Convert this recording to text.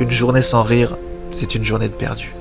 Une journée sans rire, c'est une journée de perdu.